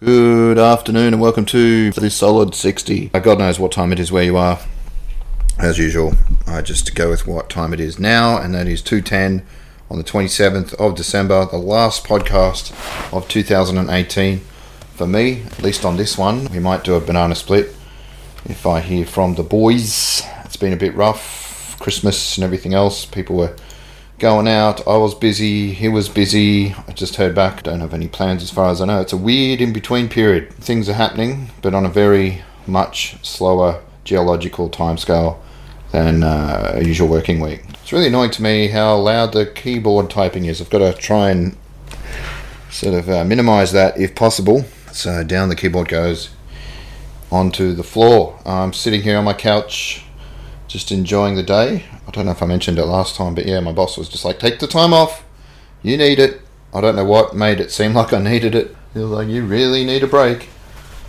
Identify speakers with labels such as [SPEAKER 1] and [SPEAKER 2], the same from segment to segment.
[SPEAKER 1] Good afternoon and welcome to the Solid 60. Uh, God knows what time it is where you are. As usual, I just go with what time it is now, and that is 2.10 on the 27th of December, the last podcast of 2018. For me, at least on this one, we might do a banana split if I hear from the boys. It's been a bit rough, Christmas and everything else. People were going out. I was busy. He was busy. I just heard back. Don't have any plans as far as I know. It's a weird in between period. Things are happening, but on a very much slower geological timescale than uh, a usual working week. It's really annoying to me how loud the keyboard typing is. I've got to try and sort of uh, minimize that if possible. So down the keyboard goes onto the floor. I'm sitting here on my couch just enjoying the day. I don't know if I mentioned it last time, but yeah, my boss was just like, take the time off. You need it. I don't know what made it seem like I needed it. He was like, you really need a break.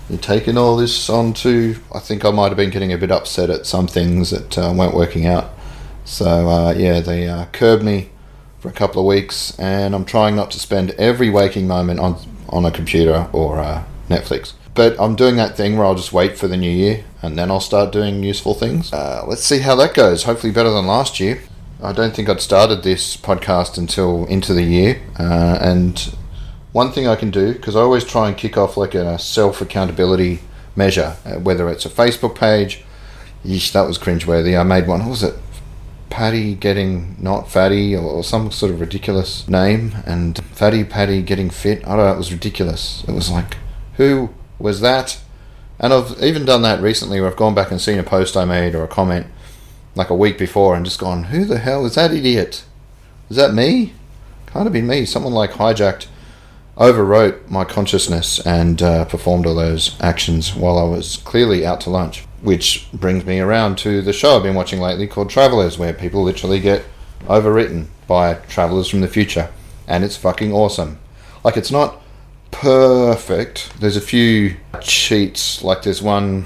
[SPEAKER 1] You're taking all this on to. I think I might have been getting a bit upset at some things that uh, weren't working out. So uh, yeah, they uh, curbed me for a couple of weeks, and I'm trying not to spend every waking moment on on a computer or uh, Netflix. But I'm doing that thing where I'll just wait for the new year and then I'll start doing useful things. Uh, let's see how that goes. Hopefully, better than last year. I don't think I'd started this podcast until into the year. Uh, and one thing I can do, because I always try and kick off like a self accountability measure, uh, whether it's a Facebook page, yeesh, that was cringeworthy. I made one, what was it? Patty getting not fatty or, or some sort of ridiculous name, and Fatty Patty getting fit. I don't know, it was ridiculous. It was like, who was that? And I've even done that recently where I've gone back and seen a post I made or a comment like a week before and just gone, who the hell is that idiot? Is that me? Can't have been me. Someone like hijacked, overwrote my consciousness and uh, performed all those actions while I was clearly out to lunch. Which brings me around to the show I've been watching lately called Travelers, where people literally get overwritten by travelers from the future. And it's fucking awesome. Like, it's not perfect. There's a few cheats. Like there's one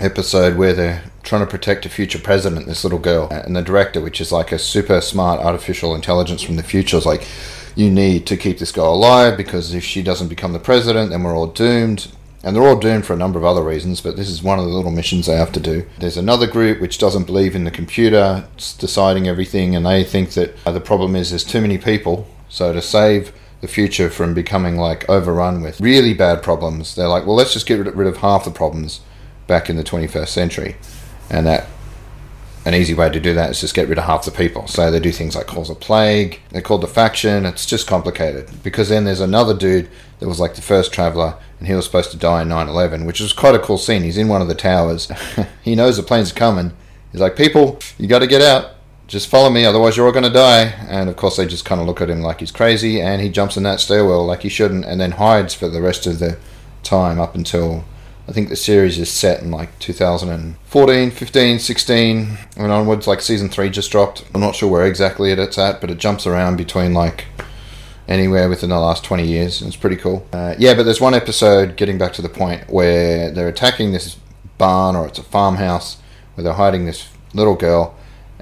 [SPEAKER 1] episode where they're trying to protect a future president, this little girl, and the director, which is like a super smart artificial intelligence from the future, is like, you need to keep this girl alive because if she doesn't become the president, then we're all doomed. And they're all doomed for a number of other reasons, but this is one of the little missions they have to do. There's another group which doesn't believe in the computer deciding everything, and they think that the problem is there's too many people. So to save the future from becoming like overrun with really bad problems. They're like, well, let's just get rid of half the problems back in the 21st century, and that an easy way to do that is just get rid of half the people. So they do things like cause a plague. They're called the faction. It's just complicated because then there's another dude that was like the first traveler, and he was supposed to die in 9/11, which was quite a cool scene. He's in one of the towers. he knows the plane's are coming. He's like, people, you got to get out just follow me, otherwise you're all going to die. And of course, they just kind of look at him like he's crazy, and he jumps in that stairwell like he shouldn't, and then hides for the rest of the time up until I think the series is set in like 2014, 15, 16, and onwards. Like season three just dropped. I'm not sure where exactly it's at, but it jumps around between like anywhere within the last 20 years. And it's pretty cool. Uh, yeah, but there's one episode, getting back to the point, where they're attacking this barn or it's a farmhouse where they're hiding this little girl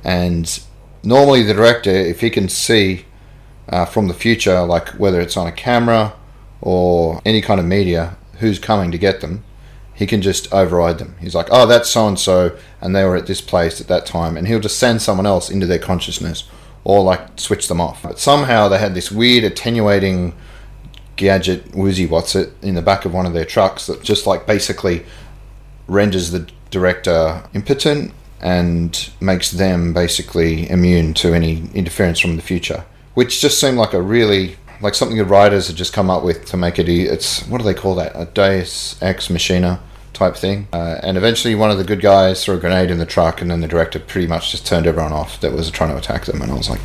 [SPEAKER 1] and normally, the director, if he can see uh, from the future, like whether it's on a camera or any kind of media, who's coming to get them, he can just override them. He's like, oh, that's so and so, and they were at this place at that time, and he'll just send someone else into their consciousness or like switch them off. But somehow they had this weird attenuating gadget, woozy what's it, in the back of one of their trucks that just like basically renders the director impotent and makes them basically immune to any interference from the future, which just seemed like a really like something the writers had just come up with to make it. It's what do they call that? A Deus Ex Machina type thing. Uh, and eventually, one of the good guys threw a grenade in the truck, and then the director pretty much just turned everyone off that was trying to attack them. And I was like,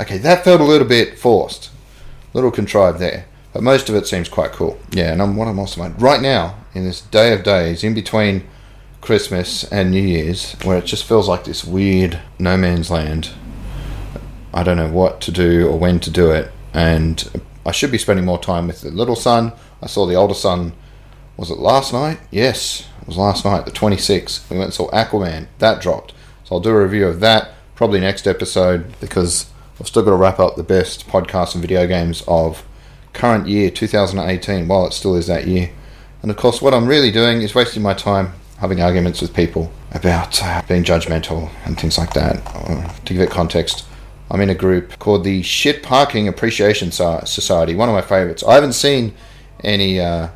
[SPEAKER 1] okay, that felt a little bit forced, a little contrived there. But most of it seems quite cool. Yeah, and I'm what I'm also right now in this day of days in between Christmas and New Year's where it just feels like this weird no man's land. I don't know what to do or when to do it, and I should be spending more time with the little son. I saw the older son. Was it last night? Yes, it was last night, the 26th. We went and saw Aquaman. That dropped. So I'll do a review of that probably next episode because I've still got to wrap up the best podcasts and video games of current year 2018 while it still is that year. And of course, what I'm really doing is wasting my time having arguments with people about uh, being judgmental and things like that. Uh, to give it context, I'm in a group called the Shit Parking Appreciation Society, one of my favorites. I haven't seen any uh,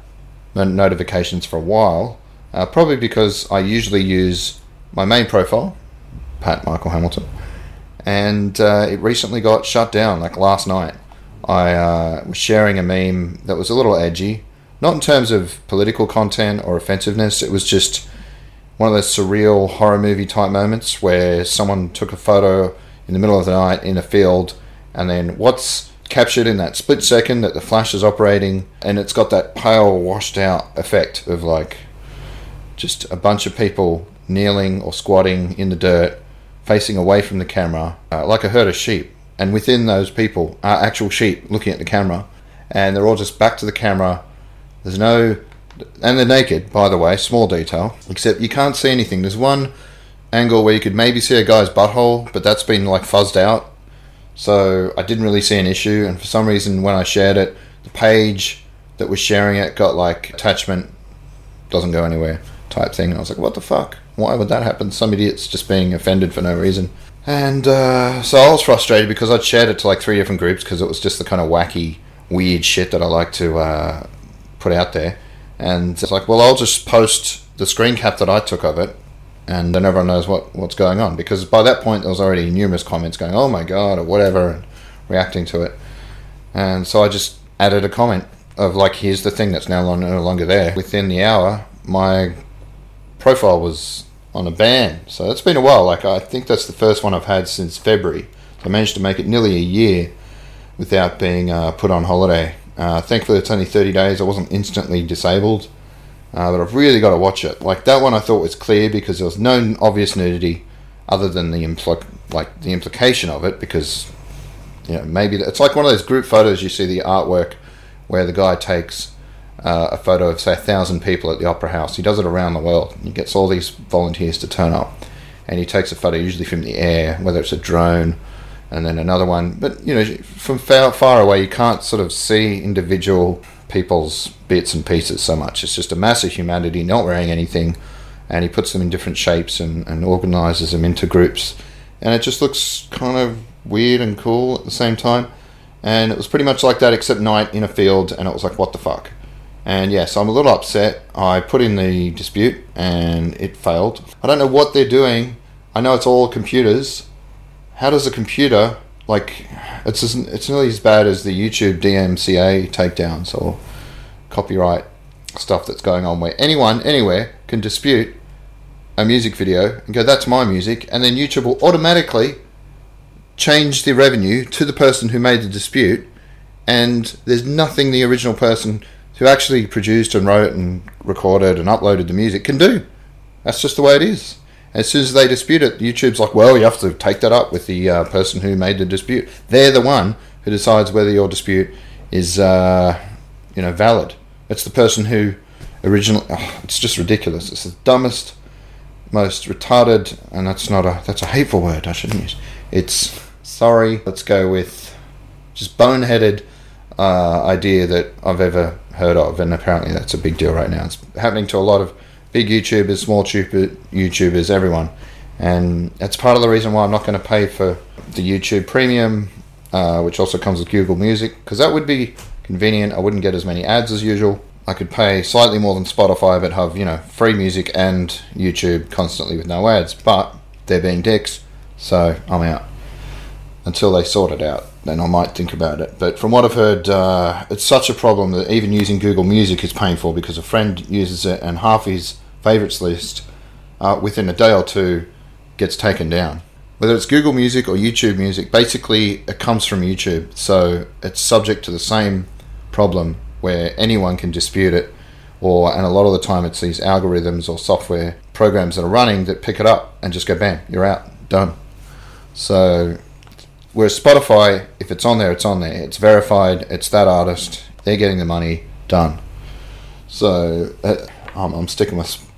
[SPEAKER 1] notifications for a while, uh, probably because I usually use my main profile, Pat Michael Hamilton, and uh, it recently got shut down like last night. I uh, was sharing a meme that was a little edgy, not in terms of political content or offensiveness. It was just one of those surreal horror movie type moments where someone took a photo in the middle of the night in a field, and then what's captured in that split second that the flash is operating, and it's got that pale, washed out effect of like just a bunch of people kneeling or squatting in the dirt facing away from the camera, uh, like a herd of sheep. And within those people are actual sheep looking at the camera, and they're all just back to the camera. There's no, and they're naked, by the way, small detail, except you can't see anything. There's one angle where you could maybe see a guy's butthole, but that's been like fuzzed out. So I didn't really see an issue, and for some reason, when I shared it, the page that was sharing it got like attachment doesn't go anywhere type thing. And I was like, what the fuck? Why would that happen? Some idiot's just being offended for no reason. And uh, so I was frustrated because I'd shared it to like three different groups because it was just the kind of wacky, weird shit that I like to uh, put out there. And it's like, well, I'll just post the screen cap that I took of it, and then everyone knows what, what's going on. Because by that point, there was already numerous comments going, oh my god, or whatever, and reacting to it. And so I just added a comment of like, here's the thing that's now no longer there. Within the hour, my profile was on a ban. So it's been a while. Like I think that's the first one I've had since February. I managed to make it nearly a year without being uh, put on holiday. Uh, thankfully, it's only 30 days. I wasn't instantly disabled, uh, but I've really got to watch it. Like that one, I thought was clear because there was no obvious nudity, other than the impl- like the implication of it. Because you know maybe it's like one of those group photos you see the artwork where the guy takes uh, a photo of, say, a thousand people at the Opera House. He does it around the world. He gets all these volunteers to turn up, and he takes a photo, usually from the air, whether it's a drone, and then another one. But you know, from far, far away, you can't sort of see individual people's bits and pieces so much. It's just a mass of humanity not wearing anything, and he puts them in different shapes and, and organizes them into groups, and it just looks kind of weird and cool at the same time. And it was pretty much like that, except night in a field, and it was like, what the fuck? And yes, I'm a little upset. I put in the dispute and it failed. I don't know what they're doing. I know it's all computers. How does a computer like it's as, it's nearly as bad as the YouTube DMCA takedowns or copyright stuff that's going on where anyone anywhere can dispute a music video and go that's my music and then YouTube will automatically change the revenue to the person who made the dispute and there's nothing the original person who actually produced and wrote and recorded and uploaded the music can do. That's just the way it is. As soon as they dispute it, YouTube's like, well, you have to take that up with the uh, person who made the dispute. They're the one who decides whether your dispute is, uh, you know, valid. It's the person who originally. Oh, it's just ridiculous. It's the dumbest, most retarded, and that's not a that's a hateful word. I shouldn't use. It's sorry. Let's go with just boneheaded uh, idea that I've ever heard of, and apparently that's a big deal right now. It's happening to a lot of big YouTubers, small YouTubers, everyone, and that's part of the reason why I'm not going to pay for the YouTube Premium, uh, which also comes with Google Music, because that would be convenient. I wouldn't get as many ads as usual. I could pay slightly more than Spotify, but have you know free music and YouTube constantly with no ads. But they're being dicks, so I'm out until they sort it out then I might think about it. But from what I've heard, uh, it's such a problem that even using Google Music is painful because a friend uses it and half his favorites list uh, within a day or two gets taken down. Whether it's Google Music or YouTube Music, basically it comes from YouTube, so it's subject to the same problem where anyone can dispute it. Or, and a lot of the time, it's these algorithms or software programs that are running that pick it up and just go, bam, you're out, done. So Whereas Spotify, if it's on there, it's on there. It's verified. It's that artist. They're getting the money. Done. So uh, I'm, I'm, sticking with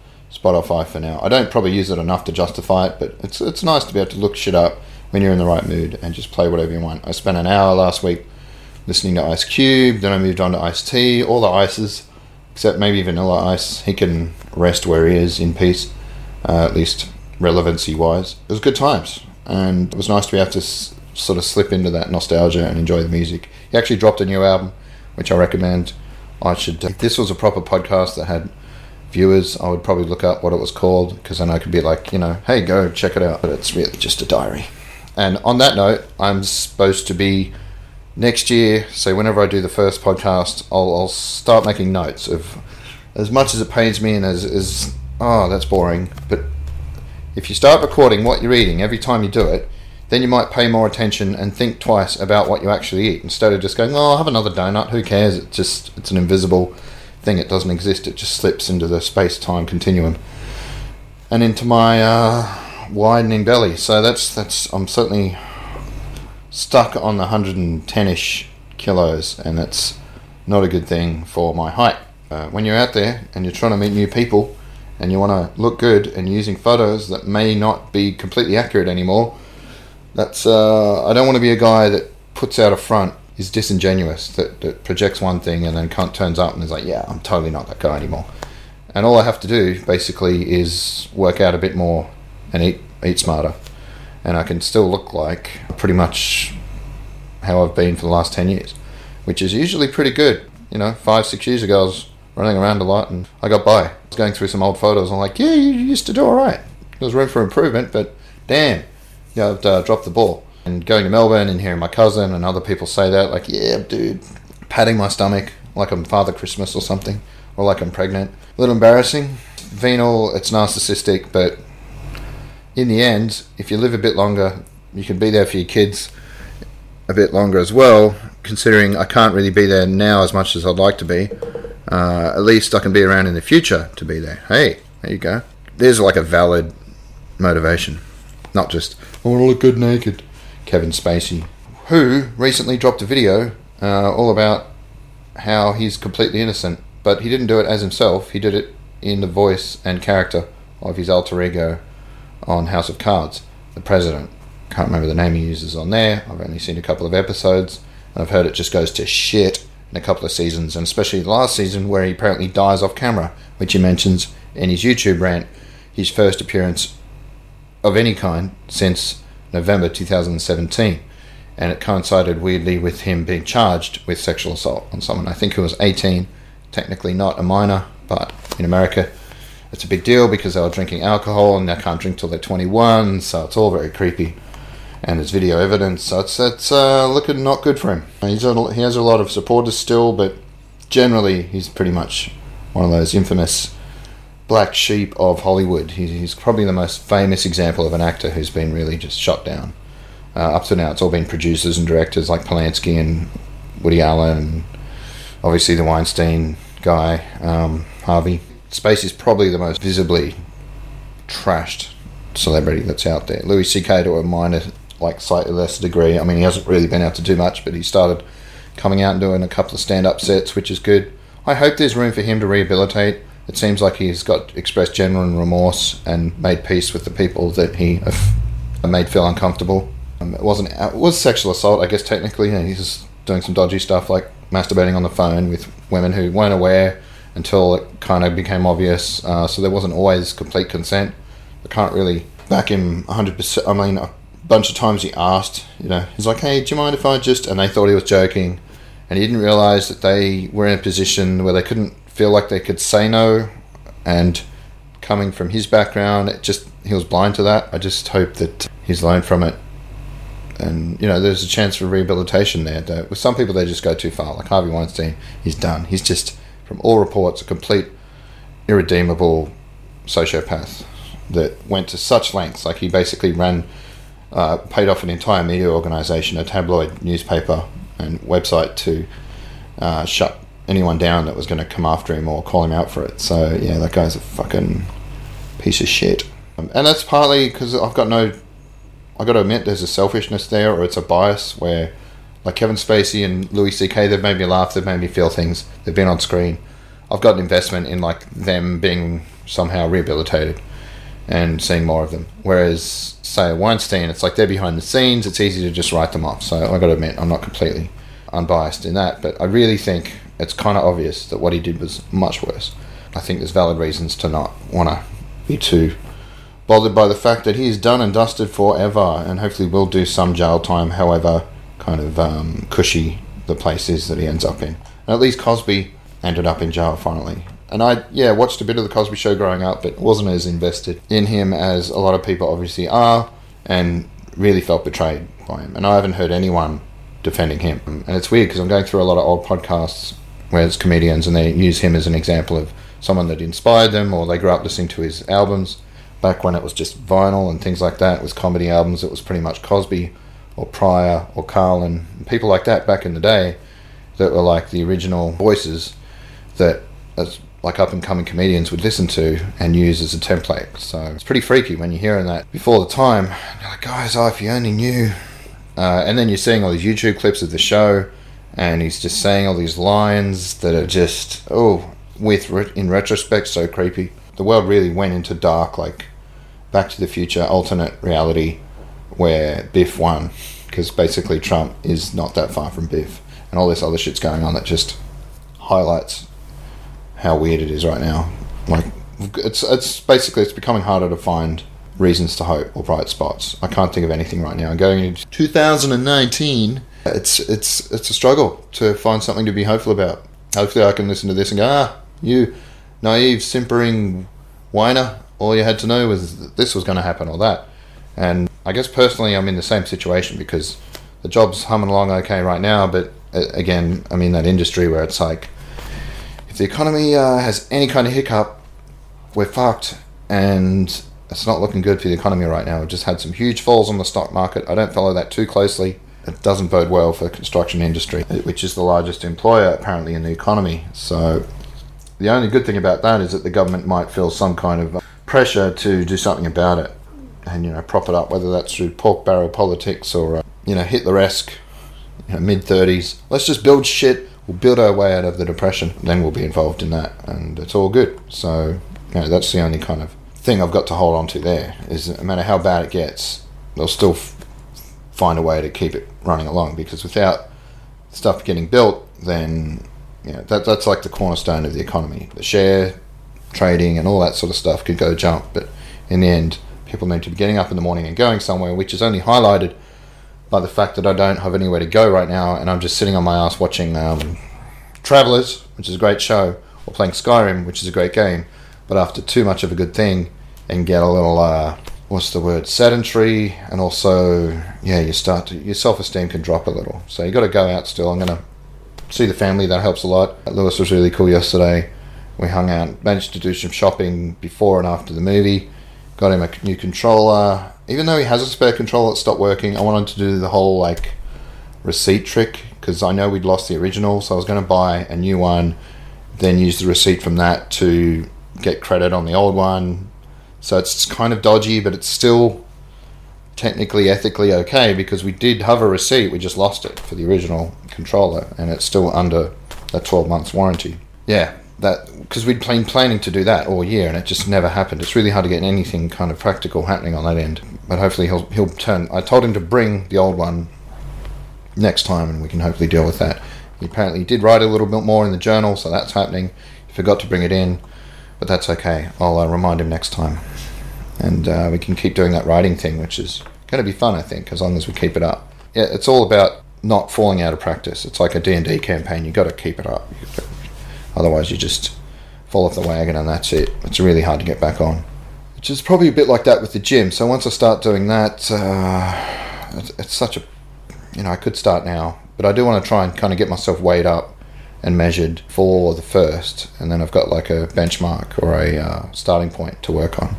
[SPEAKER 1] Spotify for now. I don't probably use it enough to justify it, but it's it's nice to be able to look shit up when you're in the right mood and just play whatever you want. I spent an hour last week listening to Ice Cube, then I moved on to Ice T, all the ices, except maybe Vanilla Ice. He can rest where he is in peace, uh, at least relevancy wise. It was good times, and it was nice to be able to s- sort of slip into that nostalgia and enjoy the music. He actually dropped a new album, which I recommend. I should. This was a proper podcast that had viewers, I would probably look up what it was called because then I could be like, you know, hey, go check it out. But it's really just a diary. And on that note, I'm supposed to be next year. So whenever I do the first podcast, I'll, I'll start making notes of as much as it pains me and as, as oh that's boring. But if you start recording what you're eating every time you do it, then you might pay more attention and think twice about what you actually eat instead of just going, oh, I'll have another donut. Who cares? It's just it's an invisible thing. It doesn't exist. It just slips into the space time continuum and into my uh, widening belly. So that's that's I'm certainly stuck on the 110ish kilos, and that's not a good thing for my height. Uh, when you're out there and you're trying to meet new people, and you want to look good, and you're using photos that may not be completely accurate anymore, that's uh, I don't want to be a guy that puts out a front is disingenuous that, that projects one thing and then turns up and is like, yeah, I'm totally not that guy anymore. And all I have to do basically is work out a bit more and eat eat smarter, and I can still look like pretty much how I've been for the last ten years, which is usually pretty good. You know, five six years ago I was running around a lot and I got by. I was going through some old photos. I'm like, yeah, you used to do all right. There's room for improvement, but damn, yeah, I've uh, dropped the ball. And going to Melbourne and hearing my cousin and other people say that, like, yeah, dude, patting my stomach like I'm Father Christmas or something, or like I'm pregnant. A little embarrassing. Venal, it's narcissistic, but in the end, if you live a bit longer, you can be there for your kids a bit longer as well. Considering I can't really be there now as much as I'd like to be, uh, at least I can be around in the future to be there. Hey, there you go. There's like a valid motivation, not just I want to look good naked. Kevin Spacey, who recently dropped a video uh, all about how he's completely innocent, but he didn't do it as himself. He did it in the voice and character of his alter ego on House of Cards, the president. Can't remember the name he uses on there. I've only seen a couple of episodes, and I've heard it just goes to shit in a couple of seasons, and especially the last season where he apparently dies off camera, which he mentions in his YouTube rant, his first appearance of any kind since November 2017. And it coincided weirdly with him being charged with sexual assault on someone. I think who was 18, technically not a minor, but in America it's a big deal because they were drinking alcohol and they can't drink till they're 21, so it's all very creepy. And there's video evidence, so it's, it's uh, looking not good for him. He's a, he has a lot of supporters still, but generally he's pretty much one of those infamous black sheep of Hollywood. He, he's probably the most famous example of an actor who's been really just shot down. Uh, up to now, it's all been producers and directors like Polanski and Woody Allen, and obviously the Weinstein guy, um, Harvey. Space is probably the most visibly trashed celebrity that's out there. Louis C.K. to a minor, like slightly less degree. I mean, he hasn't really been able to do much, but he started coming out and doing a couple of stand-up sets, which is good. I hope there's room for him to rehabilitate. It seems like he's got expressed genuine remorse and made peace with the people that he made feel uncomfortable. Um, it wasn't it was sexual assault, I guess technically. And he's just doing some dodgy stuff like masturbating on the phone with women who weren't aware until it kind of became obvious. Uh, so there wasn't always complete consent. I can't really back him 100%. I mean, a bunch of times he asked, you know, he's like, hey, do you mind if I just. And they thought he was joking. And he didn't realize that they were in a position where they couldn't feel like they could say no. And coming from his background, it just he was blind to that. I just hope that he's learned from it. And you know, there's a chance for rehabilitation there. That with some people, they just go too far. Like Harvey Weinstein, he's done. He's just, from all reports, a complete irredeemable sociopath that went to such lengths. Like he basically ran, uh, paid off an entire media organization, a tabloid newspaper and website to uh, shut anyone down that was going to come after him or call him out for it. So yeah, that guy's a fucking piece of shit. Um, and that's partly because I've got no. I got to admit, there's a selfishness there, or it's a bias where, like Kevin Spacey and Louis C.K., they've made me laugh, they've made me feel things. They've been on screen. I've got an investment in like them being somehow rehabilitated and seeing more of them. Whereas, say, Weinstein, it's like they're behind the scenes. It's easy to just write them off. So I got to admit, I'm not completely unbiased in that, but I really think it's kind of obvious that what he did was much worse. I think there's valid reasons to not want to be too bothered by the fact that he's done and dusted forever, and hopefully will do some jail time, however kind of um, cushy the place is that he ends up in. And at least Cosby ended up in jail finally. And I, yeah, watched a bit of the Cosby Show growing up, but wasn't as invested in him as a lot of people obviously are, and really felt betrayed by him. And I haven't heard anyone defending him. And it's weird because I'm going through a lot of old podcasts where it's comedians and they use him as an example of someone that inspired them or they grew up listening to his albums back when it was just vinyl and things like that. It was comedy albums. It was pretty much Cosby or Pryor or Carlin, people like that back in the day that were like the original voices that like up and coming comedians would listen to and use as a template. So it's pretty freaky when you're hearing that before the time. You're like, guys, oh, if you only knew. Uh, and then you're seeing all these YouTube clips of the show, and he's just saying all these lines that are just, oh, with in retrospect, so creepy. The world really went into dark, like Back to the Future alternate reality where Biff won because basically Trump is not that far from Biff, and all this other shit's going on that just highlights how weird it is right now. Like it's it's basically it's becoming harder to find reasons to hope or bright spots. I can't think of anything right now. I'm going into 2019, it's it's it's a struggle to find something to be hopeful about. Hopefully, I can listen to this and go, ah, you naive, simpering whiner. All you had to know was that this was going to happen or that. And I guess personally, I'm in the same situation because the job's humming along okay right now. But uh, again, I'm in that industry where it's like, if the economy uh, has any kind of hiccup, we're fucked. And it's not looking good for the economy right now. We've just had some huge falls on the stock market. I don't follow that too closely. It doesn't bode well for the construction industry, which is the largest employer apparently in the economy. So the only good thing about that is that the government might feel some kind of pressure to do something about it and you know prop it up, whether that's through pork barrel politics or uh, you know Hitler-esque you know, mid 30s. Let's just build shit. We'll build our way out of the depression. Then we'll be involved in that, and it's all good. So you know that's the only kind of thing I've got to hold on to. There is no matter how bad it gets, they'll still f- find a way to keep it running along because without stuff getting built, then you know, that that's like the cornerstone of the economy. The share trading and all that sort of stuff could go jump, but in the end, people need to be getting up in the morning and going somewhere, which is only highlighted by the fact that I don't have anywhere to go right now and I'm just sitting on my ass watching um, Travelers, which is a great show, or playing Skyrim, which is a great game. But after too much of a good thing and get a little, uh, what's the word, sedentary, and also, yeah, you start to, your self esteem can drop a little. So you got to go out still. I'm to see the family, that helps a lot. Lewis was really cool yesterday. We hung out, managed to do some shopping before and after the movie got him a new controller. Even though he has a spare controller that stopped working, I wanted to do the whole like receipt trick because I know we'd lost the original, so I was going to buy a new one, then use the receipt from that to get credit on the old one. So it's kind of dodgy, but it's still technically ethically okay because we did have a receipt, we just lost it for the original controller, and it's still under a 12 months warranty. Yeah, that because we'd been planning to do that all year and it just never happened. It's really hard to get anything kind of practical happening on that end. But hopefully he'll he'll turn. I told him to bring the old one next time and we can hopefully deal with that. He apparently did write a little bit more in the journal, so that's happening. He forgot to bring it in, but that's okay. I'll uh, remind him next time, and uh, we can keep doing that writing thing, which is going to be fun, I think, as long as we keep it up. Yeah, it's all about not falling out of practice. It's like a D&D campaign. You've got to keep it up. Otherwise, you just fall off the wagon and that's it. It's really hard to get back on. Which is probably a bit like that with the gym. So once I start doing that, uh, it's, it's such a, you know, I could start now, but I do want to try and kind of get myself weighed up and measured for the first, and then I've got like a benchmark or a uh, starting point to work on.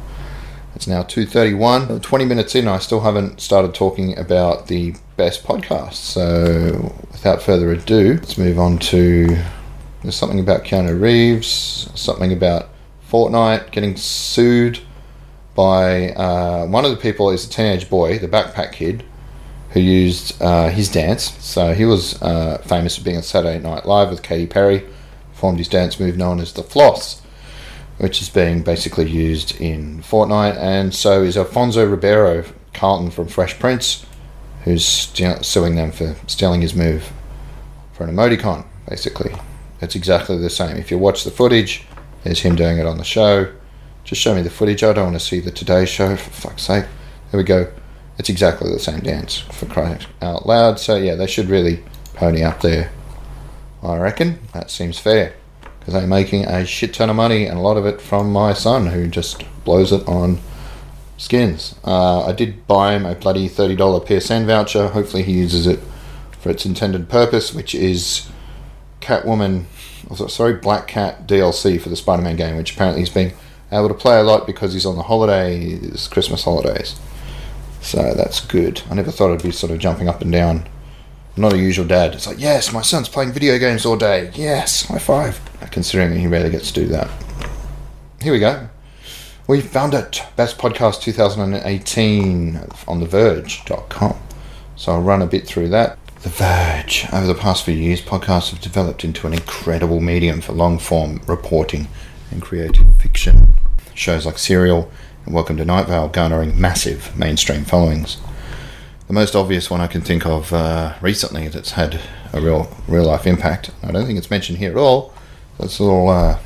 [SPEAKER 1] It's now 2:31. 20 minutes in, I still haven't started talking about the best podcast. So, without further ado, let's move on to there's something about Keanu Reeves, something about Fortnite getting sued by uh, one of the people is a teenage boy, the backpack kid, who used uh, his dance. So he was uh, famous for being on Saturday Night Live with Katy Perry performed his dance move known as the floss, which is being basically used in Fortnite, and so is Alfonso Ribeiro, Carlton from Fresh Prince, who's suing them for stealing his move for an emoticon, basically. It's exactly the same. If you watch the footage, there's him doing it on the show. Just show me the footage. I don't want to see the Today Show, for fuck's sake. There we go. It's exactly the same dance, for crying out loud. So, yeah, they should really pony up there. I reckon that seems fair because they're making a shit ton of money and a lot of it from my son who just blows it on skins. Uh, I did buy him a bloody $30 PSN voucher. Hopefully, he uses it for its intended purpose, which is Catwoman, sorry, Black Cat DLC for the Spider Man game, which apparently he's been able to play a lot because he's on the holidays, Christmas holidays. So that's good. I never thought I'd be sort of jumping up and down. Not a usual dad. It's like, yes, my son's playing video games all day. Yes, high five. Considering he rarely gets to do that. Here we go. We found it. Best Podcast 2018 on TheVerge.com. So I'll run a bit through that. The Verge. Over the past few years, podcasts have developed into an incredible medium for long form reporting and creative fiction. Shows like Serial and Welcome to Night Vale garnering massive mainstream followings. The most obvious one I can think of uh, recently that's had a real real life impact, I don't think it's mentioned here at all, that's all uh,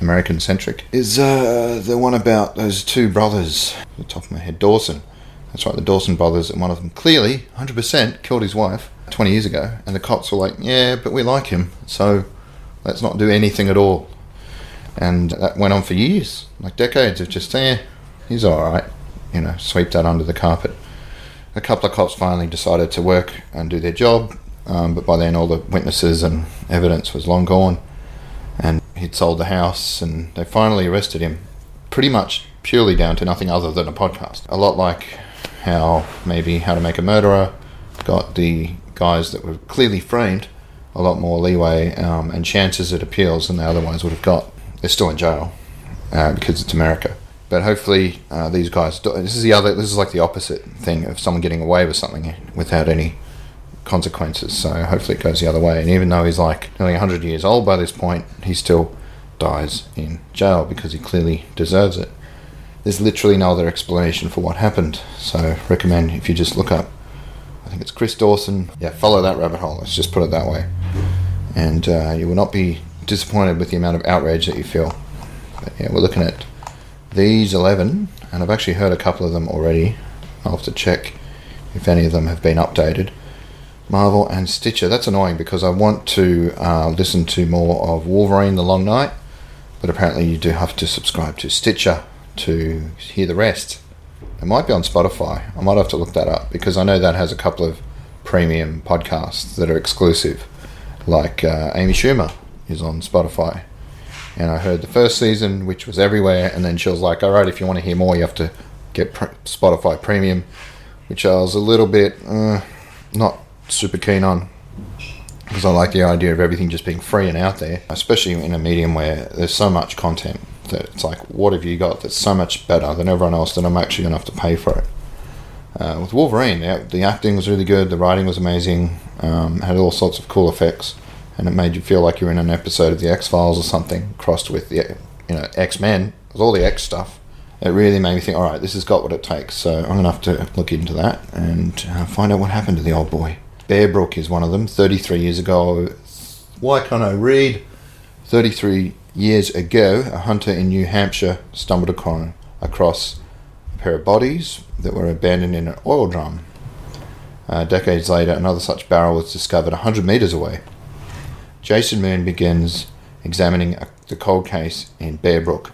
[SPEAKER 1] American centric, is uh, the one about those two brothers, the top of my head, Dawson. That's right, the Dawson brothers, and one of them clearly, 100%, killed his wife 20 years ago. And the cops were like, yeah, but we like him, so let's not do anything at all. And that went on for years, like decades of just, eh, he's alright, you know, sweep that under the carpet. A couple of cops finally decided to work and do their job, um, but by then all the witnesses and evidence was long gone. And he'd sold the house, and they finally arrested him, pretty much purely down to nothing other than a podcast. A lot like how maybe How to Make a Murderer got the guys that were clearly framed a lot more leeway um, and chances at appeals than they otherwise would have got. They're still in jail uh, because it's America. But hopefully, uh, these guys. This is the other. This is like the opposite thing of someone getting away with something without any consequences. So hopefully, it goes the other way. And even though he's like nearly 100 years old by this point, he still dies in jail because he clearly deserves it. There's literally no other explanation for what happened. So recommend if you just look up. I think it's Chris Dawson. Yeah, follow that rabbit hole. Let's just put it that way. And uh, you will not be disappointed with the amount of outrage that you feel. But yeah, we're looking at these 11, and I've actually heard a couple of them already. I'll have to check if any of them have been updated. Marvel and Stitcher. That's annoying because I want to uh, listen to more of Wolverine The Long Night, but apparently you do have to subscribe to Stitcher to hear the rest. It might be on Spotify. I might have to look that up because I know that has a couple of premium podcasts that are exclusive, like uh, Amy Schumer is on Spotify. And I heard the first season, which was everywhere, and then she was like, "All right, if you want to hear more, you have to get pr- Spotify Premium," which I was a little bit uh, not super keen on because I like the idea of everything just being free and out there, especially in a medium where there's so much content that it's like, what have you got that's so much better than everyone else that I'm actually going to have to pay for it? Uh, with Wolverine, the, the, acting was really good, the writing was amazing, um, had all sorts of cool effects, and it made you feel like you're in an episode of the X Files or something, crossed with the you know X Men, with all the X stuff. It really made me think, all right, this has got what it takes. So I'm gonna have to look into that and uh, find out what happened to the old boy. Bear Brook is one of them. 33 years ago, why can't I read? 33 years ago, a hunter in New Hampshire stumbled across a pair of bodies that were abandoned in an oil drum. Uh, decades later, another such barrel was discovered 100 metres away. Jason Moon begins examining a, the cold case in Bear Brook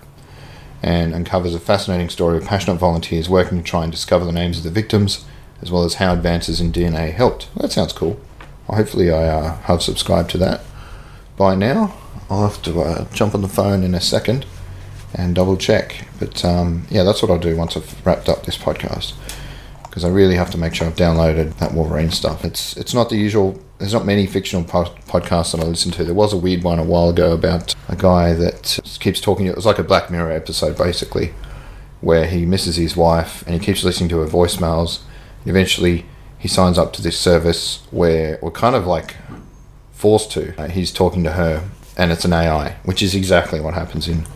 [SPEAKER 1] and uncovers a fascinating story of passionate volunteers working to try and discover the names of the victims as well as how advances in DNA helped. Well, that sounds cool. Well, hopefully, I uh, have subscribed to that by now. I'll have to uh, jump on the phone in a second and double check. But um, yeah, that's what I'll do once I've wrapped up this podcast because I really have to make sure I've downloaded that Wolverine stuff. It's it's not the usual. There's not many fictional po- podcasts that I listen to. There was a weird one a while ago about a guy that keeps talking. It was like a Black Mirror episode, basically, where he misses his wife and he keeps listening to her voicemails eventually, he signs up to this service where we're kind of like forced to. Uh, he's talking to her and it's an AI, which is exactly what happens in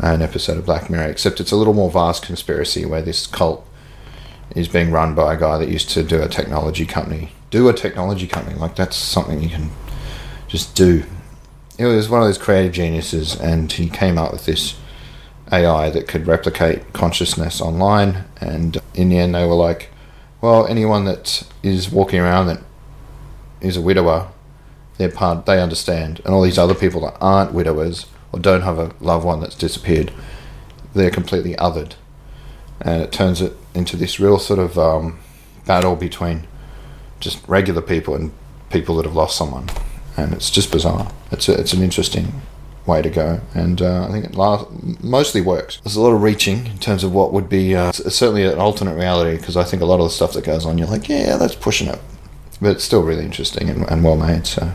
[SPEAKER 1] an episode of Black Mirror, except it's a little more vast conspiracy where this cult is being run by a guy that used to do a technology company. Do a technology company like that's something you can just do. It was one of those creative geniuses, and he came up with this AI that could replicate consciousness online. And in the end, they were like, well, anyone that is walking around that is a widower, they're part, they understand. And all these other people that aren't widowers or don't have a loved one that's disappeared, they're completely othered. And it turns it into this real sort of um, battle between just regular people and people that have lost someone. And it's just bizarre. It's, a, it's an interesting way to go, and uh, I think it last, mostly works. There's a lot of reaching in terms of what would be uh, certainly an alternate reality because I think a lot of the stuff that goes on, you're like, yeah, that's pushing it, but it's still really interesting and, and well made. So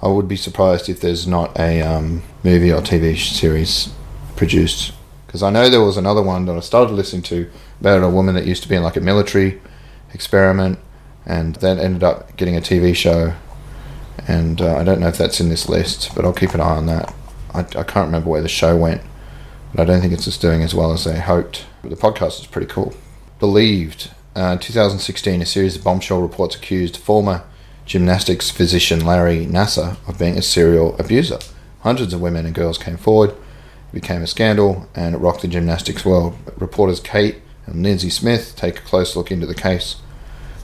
[SPEAKER 1] I would be surprised if there's not a um, movie or TV series produced because I know there was another one that I started listening to about a woman that used to be in like a military experiment and then ended up getting a TV show. And uh, I don't know if that's in this list, but I'll keep an eye on that. I, I can't remember where the show went, but I don't think it's just doing as well as they hoped. But the podcast is pretty cool. Believed, uh, 2016, a series of bombshell reports accused former gymnastics physician Larry Nassar of being a serial abuser. Hundreds of women and girls came forward. It became a scandal and it rocked the gymnastics world. Reporters Kate and Lindsay Smith take a close look into the case,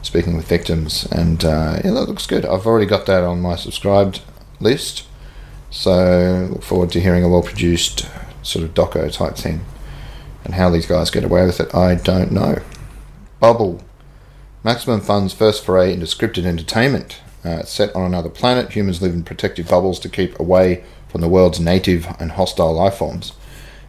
[SPEAKER 1] speaking with victims, and uh, yeah, that looks good. I've already got that on my subscribed list. So look forward to hearing a well produced sort of doco type thing. And how these guys get away with it, I don't know. Bubble. Maximum Fun's first foray into scripted entertainment. Uh, set on another planet, humans live in protective bubbles to keep away from the world's native and hostile life forms.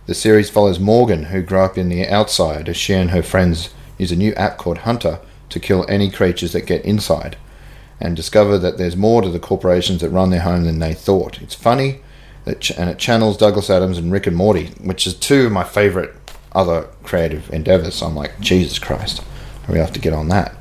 [SPEAKER 1] The series follows Morgan, who grew up in the outside, as she and her friends use a new app called Hunter to kill any creatures that get inside and discover that there's more to the corporations that run their home than they thought. It's funny, and it channels Douglas Adams and Rick and Morty, which is two of my favorite other creative endeavors. So I'm like, Jesus Christ, we have to get on that.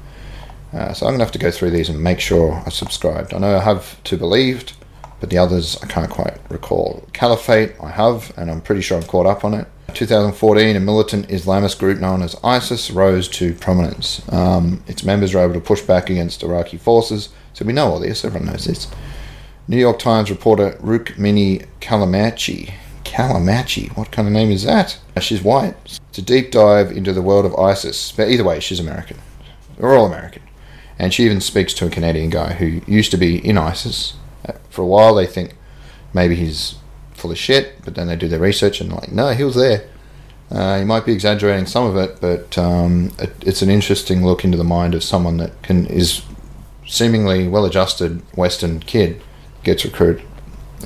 [SPEAKER 1] Uh, so I'm to have to go through these and make sure I subscribed. I know I have to believed, but the others I can't quite recall. Caliphate I have, and I'm pretty sure I'm caught up on it. 2014, a militant Islamist group known as ISIS rose to prominence. Um, its members were able to push back against Iraqi forces, so we know all this, everyone knows this. New York Times reporter Rukmini Callimachi. Callimachi, what kind of name is that? She's white. It's a deep dive into the world of ISIS, but either way, she's American. We're all American. And she even speaks to a Canadian guy who used to be in ISIS. For a while, they think maybe he's full of shit, but then they do their research and like, no, he was there. Uh, he might be exaggerating some of it, but um, it, it's an interesting look into the mind of someone that can is seemingly well-adjusted Western kid gets recruited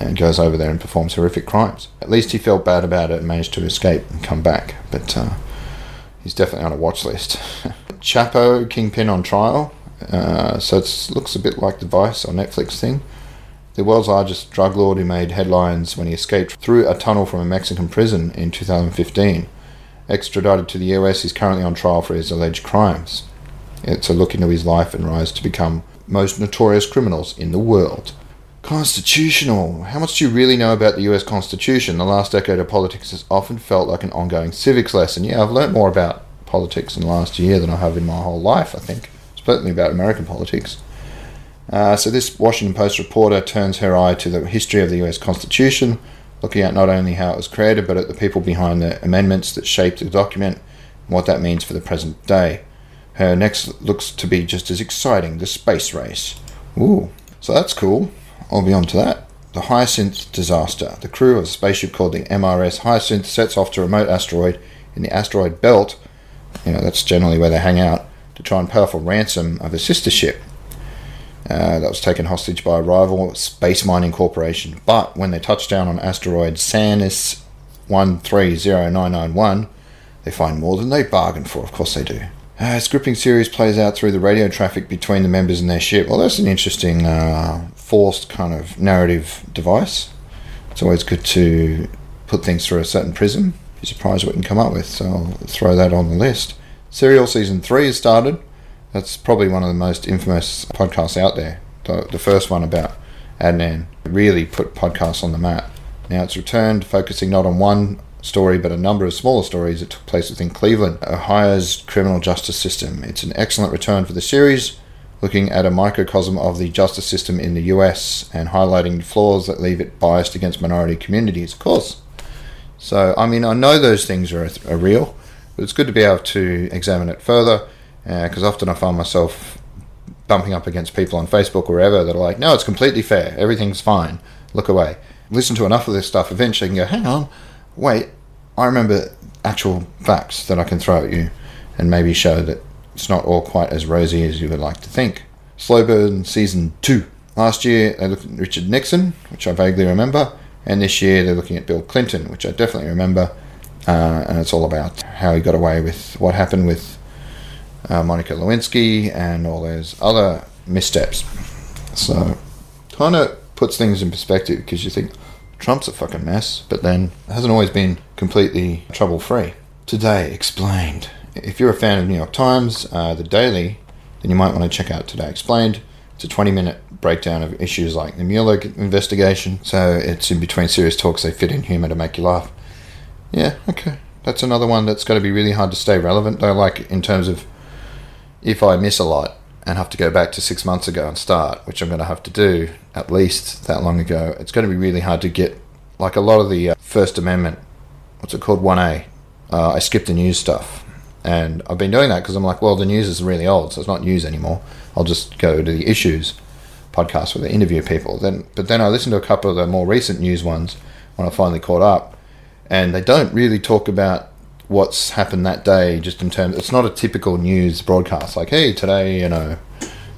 [SPEAKER 1] and goes over there and performs horrific crimes. At least he felt bad about it and managed to escape and come back, but uh, he's definitely on a watch list. Chapo Kingpin on trial, uh, so it looks a bit like the Vice or Netflix thing the world's largest drug lord who made headlines when he escaped through a tunnel from a Mexican prison in 2015. Extradited to the US, he's currently on trial for his alleged crimes. It's a look into his life and rise to become most notorious criminals in the world. Constitutional. How much do you really know about the US Constitution? The last decade of politics has often felt like an ongoing civics lesson. Yeah, I've learnt more about politics in the last year than I have in my whole life, I think. Certainly about American politics. Uh, so this Washington Post reporter turns her eye to the history of the U.S. Constitution, looking at not only how it was created, but at the people behind the amendments that shaped the document and what that means for the present day. Her next looks to be just as exciting: the space race. Ooh, so that's cool. I'll be on to that. The Hyacinth disaster. The crew of a spaceship called the MRS Hyacinth sets off to a remote asteroid in the asteroid belt. You know that's generally where they hang out to try and pay off a ransom of a sister ship uh, that was taken hostage by a rival space mining corporation. But when they touch down on asteroid Sanus 130991, they find more than they bargained for. Of course they do. Uh, scripting series plays out through the radio traffic between the members and their ship. Well, that's an interesting uh, forced kind of narrative device. It's always good to put things through a certain prism. Be surprised what you can come up with. So I'll throw that on the list. Serial season three has started. That's probably one of the most infamous podcasts out there. The, the first one about Adnan really put podcasts on the map. Now it's returned, focusing not on one story but a number of smaller stories that took place within Cleveland, Ohio's criminal justice system. It's an excellent return for the series, looking at a microcosm of the justice system in the US and highlighting flaws that leave it biased against minority communities, of course. So, I mean, I know those things are, are real, but it's good to be able to examine it further because uh, often I find myself bumping up against people on Facebook or wherever that are like, no, it's completely fair, everything's fine, look away. Listen to enough of this stuff, eventually you can go, hang on, wait, I remember actual facts that I can throw at you and maybe show that it's not all quite as rosy as you would like to think. Slow Burn Season 2. Last year they looked at Richard Nixon, which I vaguely remember, and this year they're looking at Bill Clinton, which I definitely remember, uh, and it's all about how he got away with what happened with uh, Monica Lewinsky and all those other missteps. So, kind of puts things in perspective because you think, Trump's a fucking mess, but then hasn't always been completely trouble free. Today Explained. If you're a fan of New York Times, uh, The Daily, then you might want to check out Today Explained. It's a 20 minute breakdown of issues like the Mueller investigation, so it's in between serious talks, they fit in humour to make you laugh. Yeah, okay. That's another one that's got to be really hard to stay relevant, though, like in terms of if I miss a lot, and have to go back to six months ago and start, which I'm going to have to do at least that long ago, it's going to be really hard to get like a lot of the uh, First Amendment. What's it called? One A. Uh, I skipped the news stuff, and I've been doing that because I'm like, well, the news is really old, so it's not news anymore. I'll just go to the issues podcast where they interview people. Then, but then I listened to a couple of the more recent news ones when I finally caught up, and they don't really talk about what's happened that day, just in terms. It's not a typical news broadcast like, hey, today, you know,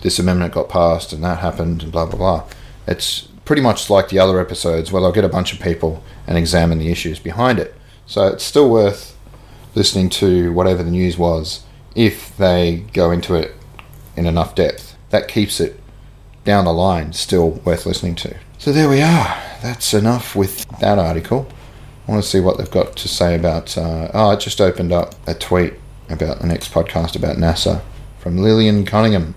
[SPEAKER 1] this amendment got passed and that happened and blah blah blah. It's pretty much like the other episodes where they'll get a bunch of people and examine the issues behind it. So it's still worth listening to whatever the news was if they go into it in enough depth. That keeps it down the line still worth listening to. So there we are. That's enough with that article. I want to see what they've got to say about. Uh, oh, I just opened up a tweet about the next podcast about NASA from Lillian Cunningham.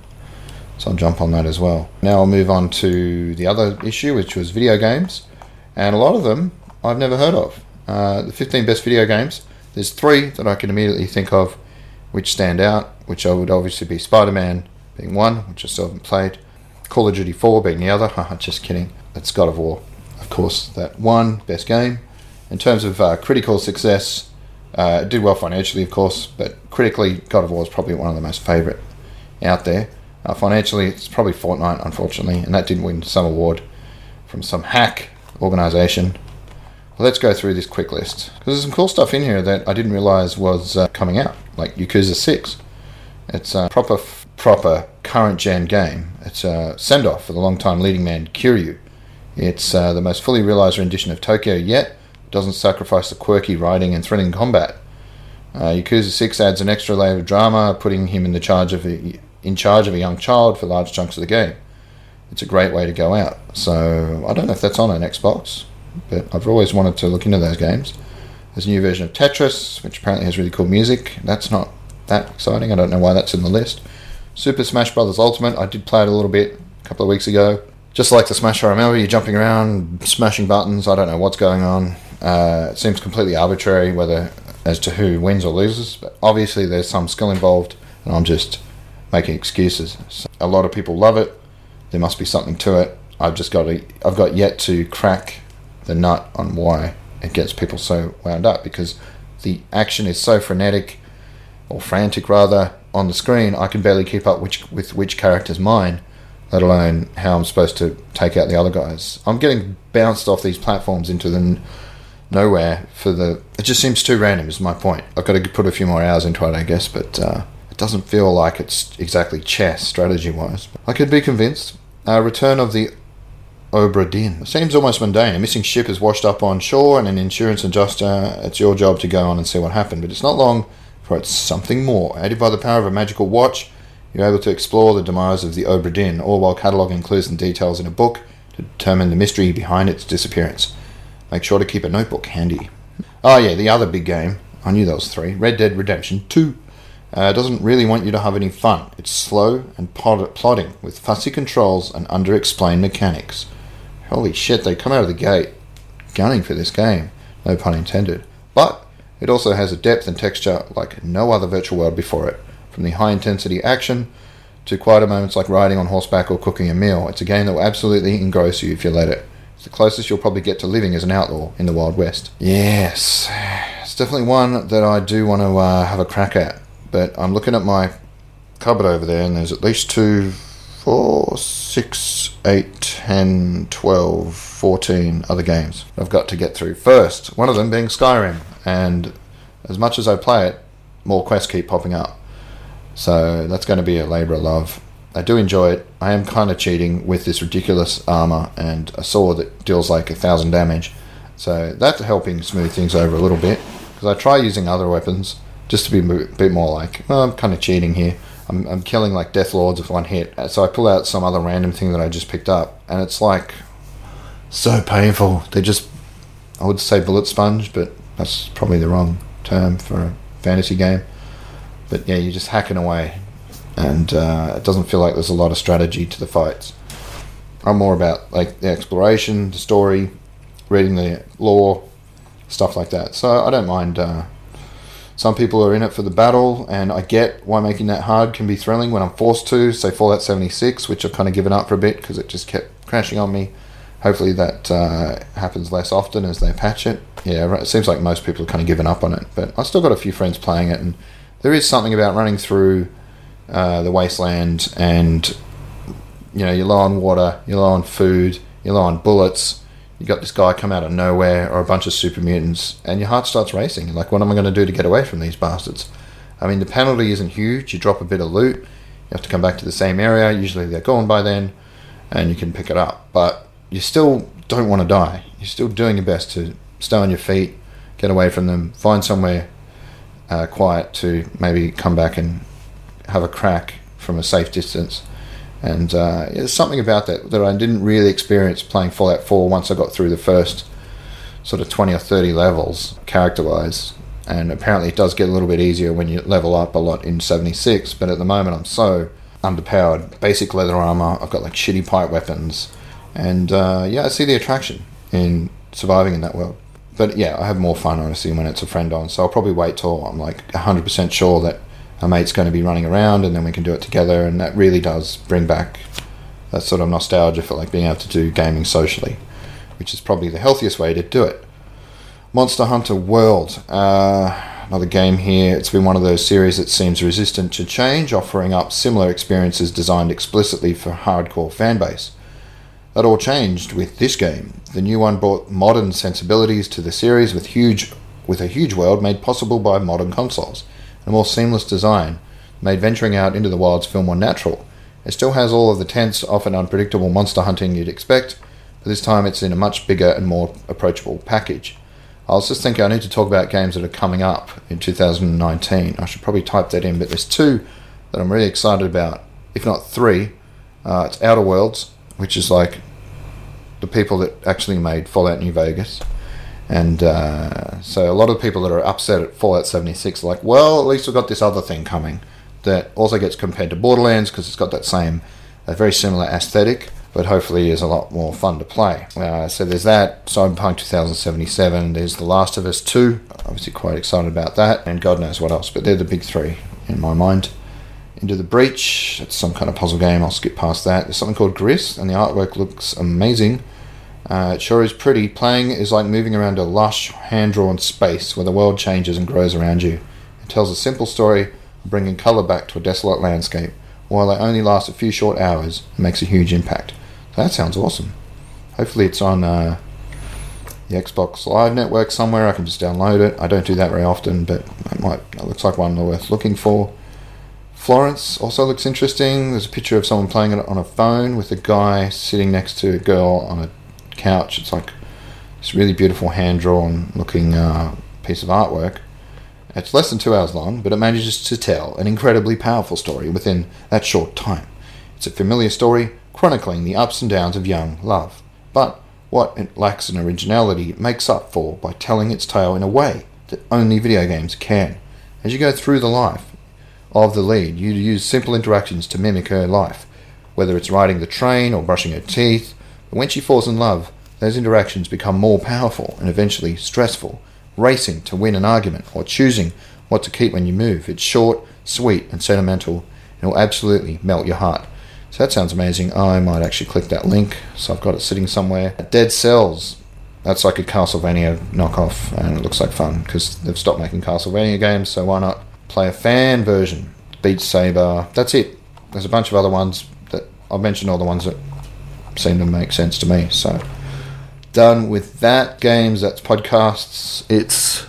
[SPEAKER 1] So I'll jump on that as well. Now I'll move on to the other issue, which was video games. And a lot of them I've never heard of. Uh, the 15 best video games. There's three that I can immediately think of which stand out, which I would obviously be Spider Man being one, which I still haven't played. Call of Duty 4 being the other. just kidding. It's God of War. Of course, that one, best game in terms of uh, critical success, uh, it did well financially, of course, but critically, God of War is probably one of the most favourite out there. Uh, financially, it's probably Fortnite, unfortunately, and that didn't win some award from some hack organisation. Let's go through this quick list because there's some cool stuff in here that I didn't realise was uh, coming out, like Yakuza Six. It's a proper, proper current gen game. It's a send off for the long-time leading man Kiryu. It's uh, the most fully realised rendition of Tokyo yet doesn't sacrifice the quirky writing and thrilling combat. Uh, Yakuza 6 adds an extra layer of drama, putting him in the charge of a, in charge of a young child for large chunks of the game. It's a great way to go out. So I don't know if that's on an Xbox, but I've always wanted to look into those games. There's a new version of Tetris, which apparently has really cool music. That's not that exciting. I don't know why that's in the list. Super Smash Bros. Ultimate. I did play it a little bit a couple of weeks ago. Just like the Smash I remember, you're jumping around, smashing buttons. I don't know what's going on. Uh, it seems completely arbitrary whether as to who wins or loses, but obviously there's some skill involved, and I'm just making excuses. So a lot of people love it. There must be something to it. I've just got to, I've got yet to crack the nut on why it gets people so wound up because the action is so frenetic or frantic rather on the screen. I can barely keep up which with which character's mine, let alone how I'm supposed to take out the other guys. I'm getting bounced off these platforms into the nowhere for the. It just seems too random. Is my point. I've got to put a few more hours into it, I guess, but uh, it doesn't feel like it's exactly chess strategy wise. I could be convinced. Uh, return of the Obra Dinn. Seems almost mundane. A missing ship is washed up on shore, and an insurance adjuster. It's your job to go on and see what happened, but it's not long for it's something more. Aided by the power of a magical watch, you're able to explore the demise of the Obra Dinn, all while cataloguing clues and details in a book to determine the mystery behind its disappearance. Make sure to keep a notebook handy. Oh, yeah, the other big game. I knew was three. Red Dead Redemption 2. Uh, doesn't really want you to have any fun. It's slow and plodding with fussy controls and underexplained mechanics. holy shit, they come out of the gate gunning for this game. No pun intended. But it also has a depth and texture like no other virtual world before it. From the high intensity action to quieter moments like riding on horseback or cooking a meal, it's a game that will absolutely engross you if you let it. The closest you'll probably get to living as an outlaw in the Wild West. Yes, it's definitely one that I do want to uh, have a crack at. But I'm looking at my cupboard over there, and there's at least two, four, six, eight, ten, twelve, fourteen other games I've got to get through first. One of them being Skyrim, and as much as I play it, more quests keep popping up. So that's going to be a labour of love. I do enjoy it. I am kind of cheating with this ridiculous armor and a sword that deals like a thousand damage. So that's helping smooth things over a little bit. Because I try using other weapons just to be a bit more like, oh, I'm kind of cheating here. I'm, I'm killing like Death Lords with one hit. So I pull out some other random thing that I just picked up. And it's like so painful. They're just, I would say bullet sponge, but that's probably the wrong term for a fantasy game. But yeah, you're just hacking away, and uh, it doesn't feel like there's a lot of strategy to the fights. I'm more about like the exploration, the story, reading the lore, stuff like that. So I don't mind. Uh, some people are in it for the battle, and I get why making that hard can be thrilling when I'm forced to. Say Fallout 76, which I've kind of given up for a bit because it just kept crashing on me. Hopefully that uh, happens less often as they patch it. Yeah, it seems like most people are kind of given up on it, but I still got a few friends playing it, and there is something about running through uh, the wasteland and you know you're low on water, you're low on food, you're low on bullets. You got this guy come out of nowhere or a bunch of super mutants, and your heart starts racing. Like, what am I going to do to get away from these bastards? I mean, the penalty isn't huge. You drop a bit of loot, you have to come back to the same area. Usually they're gone by then, and you can pick it up. But you still don't want to die. You're still doing your best to stay on your feet, get away from them, find somewhere uh, quiet to maybe come back and have a crack from a safe distance. And uh, there's something about that that I didn't really experience playing Fallout 4 once I got through the first sort of 20 or 30 levels character wise. And apparently it does get a little bit easier when you level up a lot in 76, but at the moment I'm so underpowered. Basic leather armor, I've got like shitty pipe weapons, and uh, yeah, I see the attraction in surviving in that world. But yeah, I have more fun honestly when it's a friend on. So I'll probably wait till I'm like 100% sure that a mate's going to be running around, and then we can do it together. And that really does bring back that sort of nostalgia for like being able to do gaming socially, which is probably the healthiest way to do it. Monster Hunter World, uh, another game here. It's been one of those series that seems resistant to change, offering up similar experiences designed explicitly for hardcore fanbase. That all changed with this game. The new one brought modern sensibilities to the series with huge with a huge world made possible by modern consoles. A more seamless design made venturing out into the wilds feel more natural. It still has all of the tense, often unpredictable monster hunting you'd expect, but this time it's in a much bigger and more approachable package. I was just thinking I need to talk about games that are coming up in 2019. I should probably type that in, but there's two that I'm really excited about, if not three. Uh, it's Outer Worlds, which is like the people that actually made Fallout New Vegas. And uh, so a lot of people that are upset at Fallout 76 are like, well, at least we've got this other thing coming that also gets compared to Borderlands because it's got that same, a very similar aesthetic, but hopefully is a lot more fun to play. Uh, so there's that, Cyberpunk 2077, there's The Last of Us 2, obviously quite excited about that, and God knows what else, but they're the big three in my mind. Into the Breach. It's some kind of puzzle game. I'll skip past that. There's something called Gris, and the artwork looks amazing. Uh, it sure is pretty. Playing is like moving around a lush, hand drawn space where the world changes and grows around you. It tells a simple story, bringing colour back to a desolate landscape. While it only lasts a few short hours, it makes a huge impact. That sounds awesome. Hopefully, it's on uh, the Xbox Live network somewhere. I can just download it. I don't do that very often, but it might. It looks like one worth looking for. Florence also looks interesting. There's a picture of someone playing it on a phone with a guy sitting next to a girl on a couch. It's like this really beautiful hand drawn looking uh, piece of artwork. It's less than two hours long, but it manages to tell an incredibly powerful story within that short time. It's a familiar story chronicling the ups and downs of young love, but what it lacks in originality it makes up for by telling its tale in a way that only video games can. As you go through the life of the lead. You use simple interactions to mimic her life, whether it's riding the train or brushing her teeth. But when she falls in love, those interactions become more powerful and eventually stressful. Racing to win an argument or choosing what to keep when you move. It's short, sweet, and sentimental. It will absolutely melt your heart. So that sounds amazing. I might actually click that link. So I've got it sitting somewhere. Dead Cells. That's like a Castlevania knockoff, and it looks like fun because they've stopped making Castlevania games. So why not play a fan version? Beat Saber. That's it. There's a bunch of other ones that I've mentioned. All the ones that seem to make sense to me. So done with that. Games. That's podcasts. It's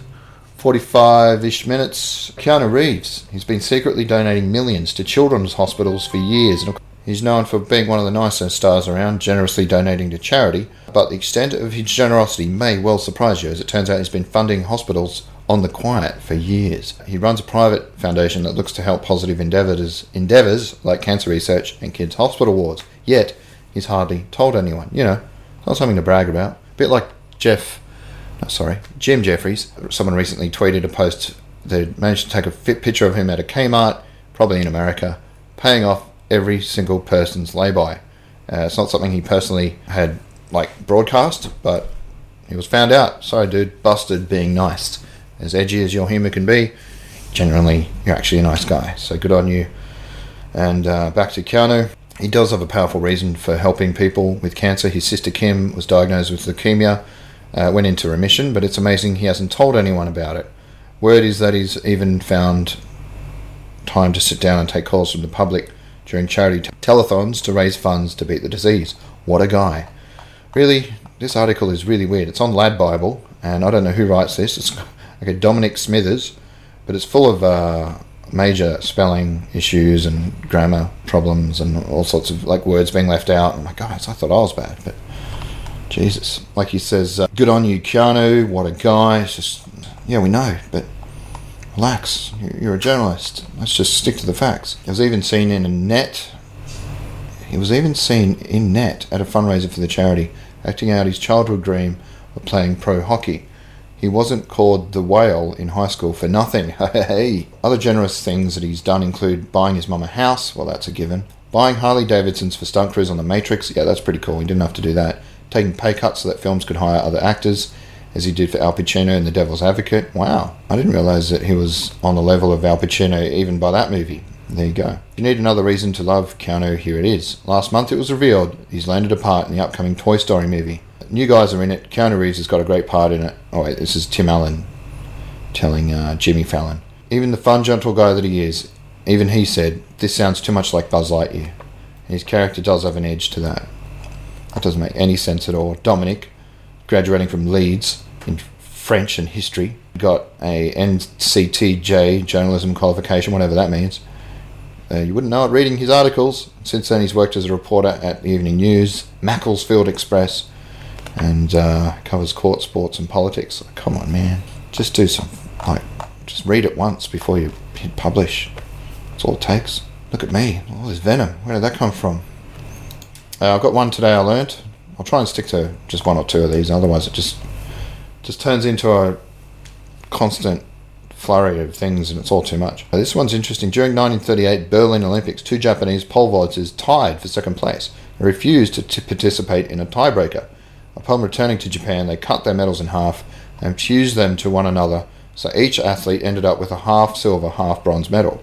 [SPEAKER 1] 45 ish minutes. Keanu Reeves. He's been secretly donating millions to children's hospitals for years. He's known for being one of the nicer stars around, generously donating to charity, but the extent of his generosity may well surprise you, as it turns out he's been funding hospitals on the quiet for years. He runs a private foundation that looks to help positive endeavours, endeavours like cancer research and kids' hospital wards. Yet, he's hardly told anyone. You know, it's not something to brag about. A bit like Jeff, no, sorry, Jim Jefferies. Someone recently tweeted a post. They managed to take a fit picture of him at a Kmart, probably in America, paying off every single person's lay-by. Uh, it's not something he personally had like broadcast, but he was found out. Sorry, dude, busted being nice. As edgy as your humour can be, generally you're actually a nice guy. So good on you. And uh, back to Keanu. He does have a powerful reason for helping people with cancer. His sister Kim was diagnosed with leukemia, uh, went into remission, but it's amazing he hasn't told anyone about it. Word is that he's even found time to sit down and take calls from the public during charity telethons to raise funds to beat the disease. What a guy. Really, this article is really weird. It's on Lad Bible, and I don't know who writes this. It's like a Dominic Smithers, but it's full of uh, major spelling issues and grammar problems and all sorts of like words being left out. I'm like, guys, I thought I was bad, but Jesus. Like he says, uh, good on you, Keanu. What a guy. It's just, yeah, we know, but relax. You're a journalist. Let's just stick to the facts. He was even seen in a net. He was even seen in net at a fundraiser for the charity, acting out his childhood dream of playing pro hockey. He wasn't called the whale in high school for nothing. hey. Other generous things that he's done include buying his mum a house. Well, that's a given. Buying Harley Davidsons for stunt crews on The Matrix. Yeah, that's pretty cool. He didn't have to do that. Taking pay cuts so that films could hire other actors as he did for Al Pacino in The Devil's Advocate. Wow, I didn't realize that he was on the level of Al Pacino even by that movie. There you go. If you need another reason to love Keanu, here it is. Last month it was revealed he's landed a part in the upcoming Toy Story movie. New guys are in it. Keanu Reeves has got a great part in it. Oh wait, this is Tim Allen telling uh, Jimmy Fallon. Even the fun, gentle guy that he is, even he said, this sounds too much like Buzz Lightyear. His character does have an edge to that. That doesn't make any sense at all. Dominic, graduating from Leeds, in French and history. Got a NCTJ journalism qualification, whatever that means. Uh, you wouldn't know it reading his articles. Since then, he's worked as a reporter at the Evening News, Macclesfield Express, and uh, covers court, sports, and politics. Come on, man, just do some like, just read it once before you hit publish. That's all it takes. Look at me, all this venom. Where did that come from? Uh, I've got one today. I learnt. I'll try and stick to just one or two of these. Otherwise, it just just turns into a constant flurry of things and it's all too much. This one's interesting. During 1938 Berlin Olympics, two Japanese pole vaulters tied for second place and refused to, to participate in a tiebreaker. Upon returning to Japan, they cut their medals in half and fused them to one another, so each athlete ended up with a half silver, half bronze medal.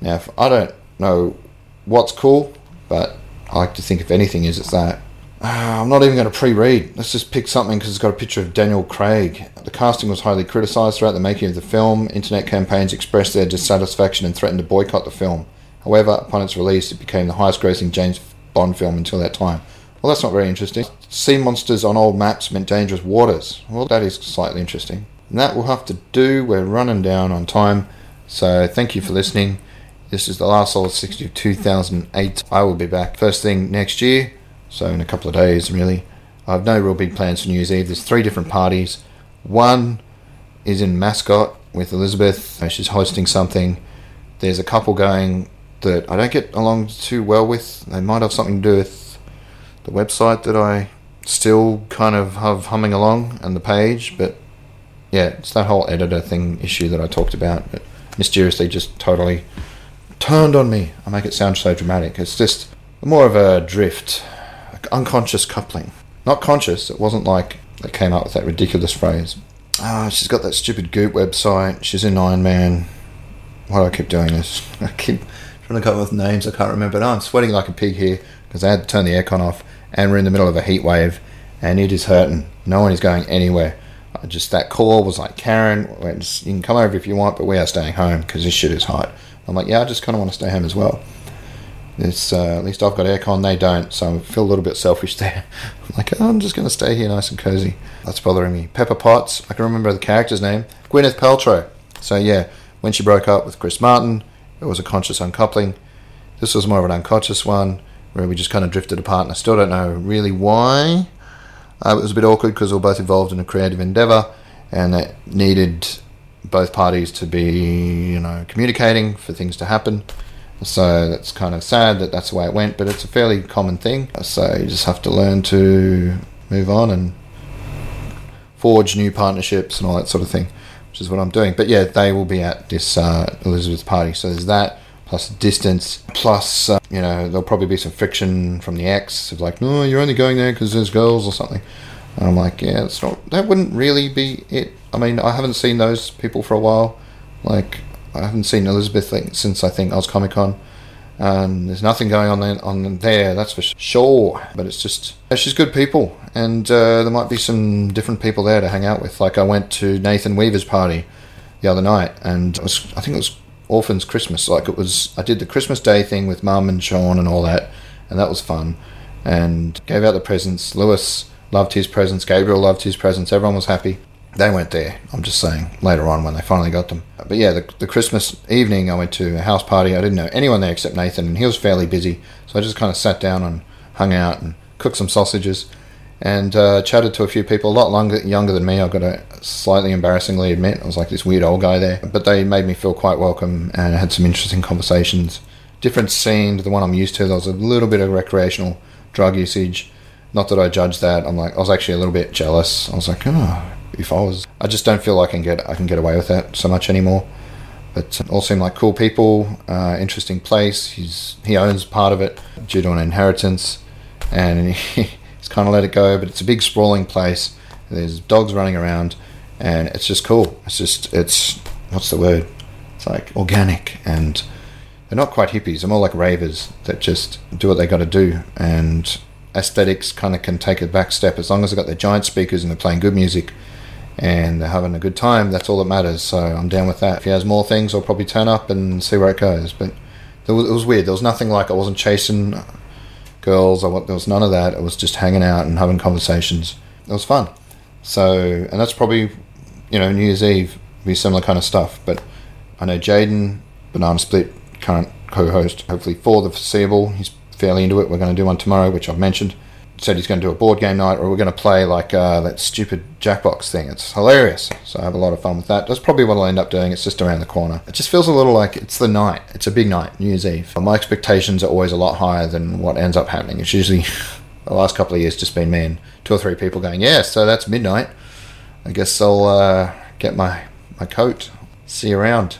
[SPEAKER 1] Now, if I don't know what's cool, but I like to think if anything is, it's that. Uh, I'm not even going to pre-read. Let's just pick something because it's got a picture of Daniel Craig. The casting was highly criticised throughout the making of the film. Internet campaigns expressed their dissatisfaction and threatened to boycott the film. However, upon its release, it became the highest-grossing James Bond film until that time. Well, that's not very interesting. Sea monsters on old maps meant dangerous waters. Well, that is slightly interesting. And that will have to do. We're running down on time. So thank you for listening. This is the last Solid 60 of 2008. I will be back first thing next year so in a couple of days, really. I have no real big plans for New Year's Eve. There's three different parties. One is in Mascot with Elizabeth. Uh, she's hosting something. There's a couple going that I don't get along too well with. They might have something to do with the website that I still kind of have humming along and the page, but yeah, it's that whole editor thing issue that I talked about. But mysteriously, just totally turned on me. I make it sound so dramatic. It's just more of a drift unconscious coupling. Not conscious. It wasn't like they came up with that ridiculous phrase. Ah, she's got that stupid Goop website. She's in Iron Man. Why do I keep doing this? I keep trying to come up with names I can't remember. I'm sweating like a pig here because I had to turn the aircon off and we're in the middle of a heat wave and it is hurting. No one is going anywhere. Just that call was like Karen, you can come over if you want, but we are staying home because this shit is hot. I'm like, yeah, I just kind of want to stay home as well. This uh, at least I've got aircon, they don't, so I feel a little bit selfish there. I'm like, oh, I'm just going to stay here, nice and cozy. That's bothering me. Pepper Potts, I can remember the character's name, Gwyneth Paltrow. So yeah, when she broke up with Chris Martin, it was a conscious uncoupling. This was more of an unconscious one where we just kind of drifted apart, and I still don't know really why. Uh, it was a bit awkward because we were both involved in a creative endeavor, and it needed both parties to be, you know, communicating for things to happen. So that's kind of sad that that's the way it went, but it's a fairly common thing. So you just have to learn to move on and forge new partnerships and all that sort of thing, which is what I'm doing. But yeah, they will be at this uh, Elizabeth party. So there's that, plus distance, plus, uh, you know, there'll probably be some friction from the ex of like, no, you're only going there because there's girls or something. And I'm like, yeah, it's not, that wouldn't really be it. I mean, I haven't seen those people for a while. Like, I haven't seen Elizabeth since I think Oz Comic Con. Um, there's nothing going on there, on there, that's for sure. But it's just she's good people, and uh, there might be some different people there to hang out with. Like I went to Nathan Weaver's party the other night, and was, I think it was Orphans Christmas. Like it was, I did the Christmas Day thing with Mum and Sean and all that, and that was fun. And gave out the presents. Lewis loved his presents. Gabriel loved his presents. Everyone was happy they weren't there. I'm just saying later on when they finally got them. But yeah, the, the Christmas evening I went to a house party. I didn't know anyone there except Nathan, and he was fairly busy. So I just kind of sat down and hung out and cooked some sausages and uh, chatted to a few people a lot longer, younger than me. I've got to slightly embarrassingly admit. I was like this weird old guy there. But they made me feel quite welcome and had some interesting conversations. Different scene to the one I'm used to. There was a little bit of recreational drug usage. Not that I judge that. I'm like, I was actually a little bit jealous. I was like, oh, if I was. I just don't feel I can get I can get away with that so much anymore. But all seem like cool people, uh, interesting place. He's he owns part of it due to an inheritance, and he, he's kind of let it go. But it's a big sprawling place. There's dogs running around, and it's just cool. It's just it's what's the word? It's like organic and they're not quite hippies. They're more like ravers that just do what they got to do, and aesthetics kind of can take a back step as long as they've got their giant speakers and they're playing good music and they're having a good time, that's all that matters. So I'm down with that. If he has more things, I'll probably turn up and see where it goes. But it was weird. There was nothing like I wasn't chasing girls. I, want there was none of that. I was just hanging out and having conversations. It was fun. So, and that's probably, you know, New Year's Eve be similar kind of stuff. But I know Jaden, Banana Split, current co-host, hopefully for the foreseeable. He's fairly into it. We're going to do one tomorrow, which I've mentioned said he's going to do a board game night, or we're going to play like uh, that stupid Jackbox thing. It's hilarious, so I have a lot of fun with that. That's probably what I'll end up doing. It's just around the corner. It just feels a little like it's the night. It's a big night, New Year's Eve. My expectations are always a lot higher than what ends up happening. It's usually the last couple of years just been me and two or three people going, yeah, so that's midnight. I guess I'll uh, get my my coat. See you around.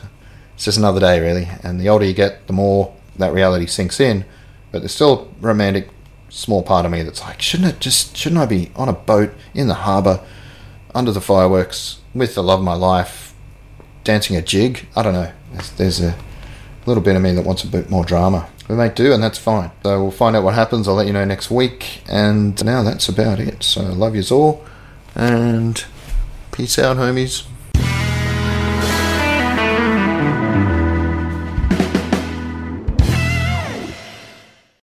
[SPEAKER 1] It's just another day, really. And the older you get, the more that reality sinks in. But there's still romantic small part of me that's like, shouldn't it just shouldn't I be on a boat in the harbour under the fireworks with the love of my life, dancing a jig? I don't know. There's, there's a little bit of me that wants a bit more drama. We may do, and that's fine. So we'll find out what happens. I'll let you know next week. And now that's about it. So love yous all, and peace out, homies.